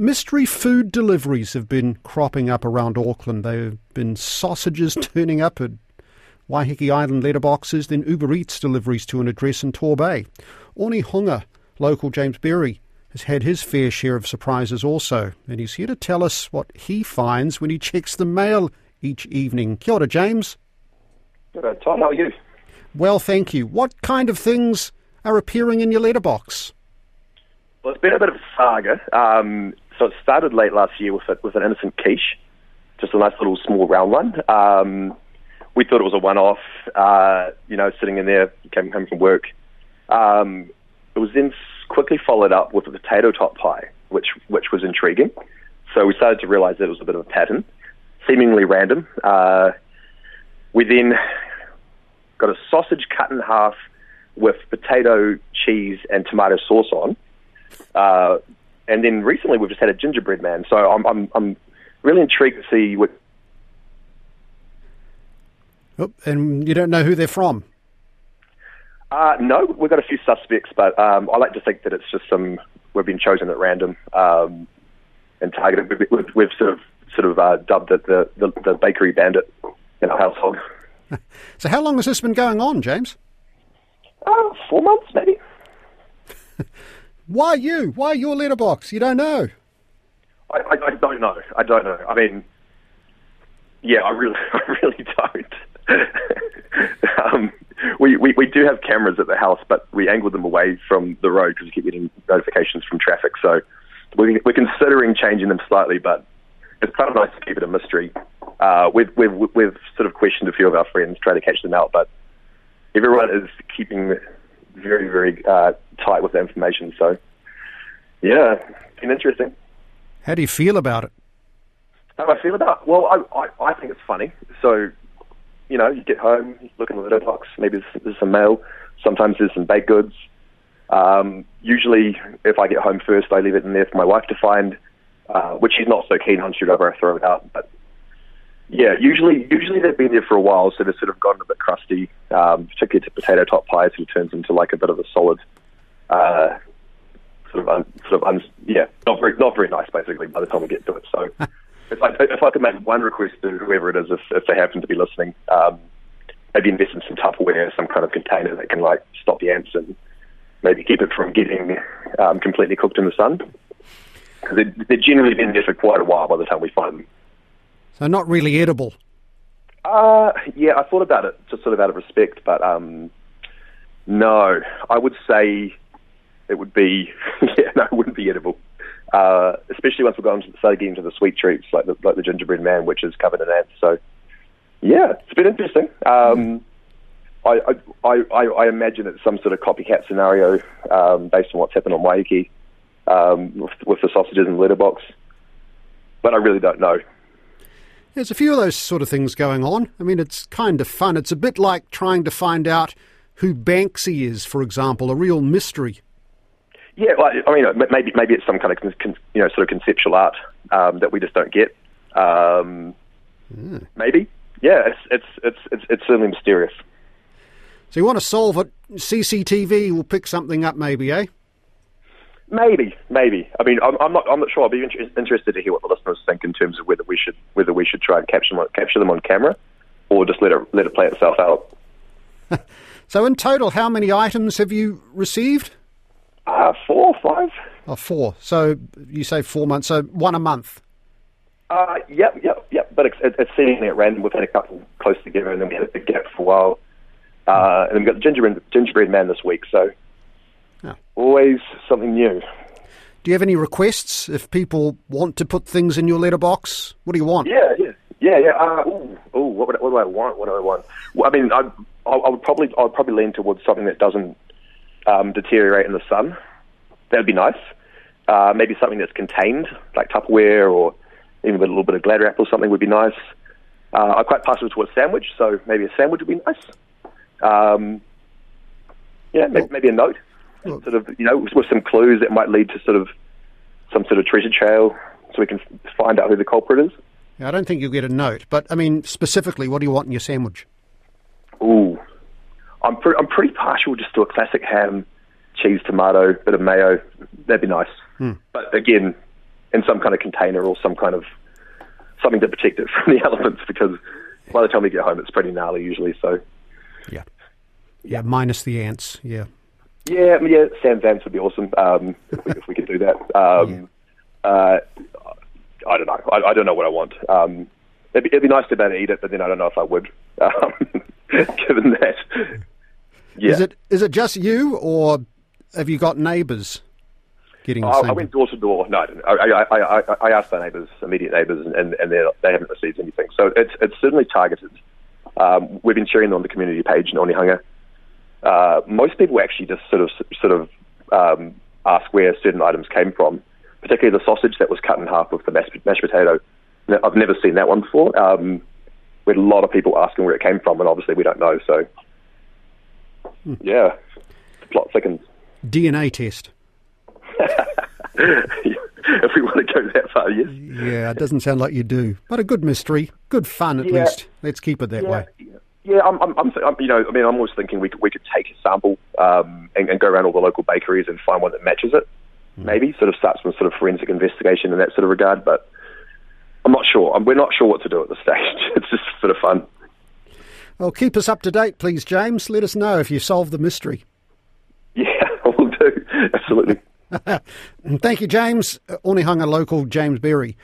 Mystery food deliveries have been cropping up around Auckland. There have been sausages turning up at Waiheke Island letterboxes, then Uber Eats deliveries to an address in Torbay. Onehunga, local James Berry, has had his fair share of surprises also, and he's here to tell us what he finds when he checks the mail each evening. Kia ora, James. Good, Todd. How are you? Well, thank you. What kind of things are appearing in your letterbox? Well, it's been a bit of a saga. Um, so it started late last year with, a, with an innocent quiche, just a nice little small round one. Um, we thought it was a one-off, uh, you know, sitting in there, came home from work. Um, it was then quickly followed up with a potato top pie, which which was intriguing. So we started to realise that it was a bit of a pattern, seemingly random. Uh, we then got a sausage cut in half with potato, cheese, and tomato sauce on. Uh, and then recently we've just had a gingerbread man. So I'm I'm, I'm really intrigued to see what. Oh, and you don't know who they're from? Uh, no, we've got a few suspects, but um, I like to think that it's just some we've been chosen at random um, and targeted. We've, we've, we've, sort of sort of uh, dubbed it the, the, the bakery bandit in our household. so, how long has this been going on, James? Uh, four months, maybe. Why you? Why your letterbox? You don't know. I, I, I, don't know. I don't know. I mean, yeah, I really, I really don't. um, we, we, we do have cameras at the house, but we angled them away from the road because we keep getting notifications from traffic. So we, we're considering changing them slightly, but it's kind of nice to keep it a mystery. Uh, we've, we've, we've sort of questioned a few of our friends, trying to catch them out, but everyone is keeping very, very uh, tight with the information. So, yeah, it's been interesting. How do you feel about it? How do I feel about it? Well, I, I, I think it's funny. So, you know, you get home, you look in the litter box, maybe there's, there's some mail, sometimes there's some baked goods. Um, usually, if I get home first, I leave it in there for my wife to find, uh, which she's not so keen on. She'd rather I throw it out. But yeah, usually usually they've been there for a while, so they've sort of gotten a bit crusty, um, particularly to potato top pies, who turns into like a bit of a solid, uh, sort of un, sort of un, yeah, not very not very nice basically by the time we get to it. So if I if I could make one request to whoever it is, if, if they happen to be listening, um, maybe invest in some Tupperware, some kind of container that can like stop the ants and maybe keep it from getting um, completely cooked in the sun. Because they've generally been there for quite a while by the time we find them. So not really edible. Uh, yeah, I thought about it just sort of out of respect, but um, no, I would say it would be yeah, no, it wouldn't be edible. Uh, especially once we got into, started getting to the sweet treats like the like the gingerbread man, which is covered in ants. So yeah, it's been interesting. Um, I, I, I, I imagine it's some sort of copycat scenario um, based on what's happened on Waiheke um, with, with the sausages and letterbox, but I really don't know. There's a few of those sort of things going on. I mean, it's kind of fun. It's a bit like trying to find out who Banksy is, for example, a real mystery. Yeah, well, I mean, maybe maybe it's some kind of you know sort of conceptual art um, that we just don't get. Um, mm. Maybe, yeah, it's, it's it's it's it's certainly mysterious. So you want to solve it? CCTV will pick something up, maybe, eh? Maybe, maybe. I mean, I'm, I'm not. I'm not sure. I'll be inter- interested to hear what the listeners think in terms of whether we should whether we should try and capture them on, capture them on camera, or just let it let it play itself out. so, in total, how many items have you received? Uh, four, five. Oh, four. So you say four months. So one a month. Uh, yep, yep, yep. But it's, it's seemingly at random. We've had a couple close together, and then we had a big gap for a while. Uh, and we've got the gingerbread, gingerbread man this week. So oh. always something new. Do you have any requests if people want to put things in your letterbox? What do you want? Yeah, yeah, yeah, yeah. Uh, ooh, ooh, what, what, do I want? What do I want? Well, I mean, I, I would probably, I would probably lean towards something that doesn't um, deteriorate in the sun. That would be nice. Uh, maybe something that's contained, like Tupperware or even with a little bit of glad wrap or something would be nice. Uh, I'm quite partial to a sandwich, so maybe a sandwich would be nice. Um, yeah, maybe, maybe a note, sort of, you know, with some clues that might lead to sort of some sort of treasure trail, so we can find out who the culprit is. Yeah, I don't think you'll get a note, but I mean, specifically, what do you want in your sandwich? Ooh, I'm pre- I'm pretty partial just to a classic ham, cheese, tomato, bit of mayo. That'd be nice. Hmm. But again, in some kind of container or some kind of something to protect it from the elements because by the time we get home, it's pretty gnarly usually. So, yeah, yeah, minus the ants. Yeah, yeah, yeah. Sam ants would be awesome um, if, we, if, we, could do that. Um, yeah. uh, I don't know. I, I, don't know what I want. Um, it'd, be, it'd, be, nice to be able to eat it, but then I don't know if I would, um, given that. Yeah. Is it is it just you, or have you got neighbours? getting I, I went door to door. No, I, I, I, I asked our neighbours, immediate neighbours, and, and they haven't received anything. So it's, it's certainly targeted. Um, we've been sharing on the community page in Onehunga. Uh, most people actually just sort of sort of um, ask where certain items came from, particularly the sausage that was cut in half with the mashed, mashed potato. I've never seen that one before. Um, we had a lot of people asking where it came from, and obviously we don't know. So, hmm. yeah, the plot thickens. DNA test. if we want to go that far, yes. Yeah, it doesn't sound like you do, but a good mystery, good fun at yeah. least. Let's keep it that yeah. way. Yeah, I'm, I'm, I'm, you know, I mean, I'm always thinking we could, we could take a sample um, and, and, go around all the local bakeries and find one that matches it. Mm. Maybe sort of start some sort of forensic investigation in that sort of regard, but I'm not sure. We're not sure what to do at this stage. it's just sort of fun. Well, keep us up to date, please, James. Let us know if you solve the mystery. Yeah, we'll do. Absolutely. Thank you, James. Onehunga local James Berry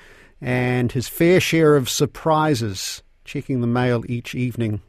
and his fair share of surprises checking the mail each evening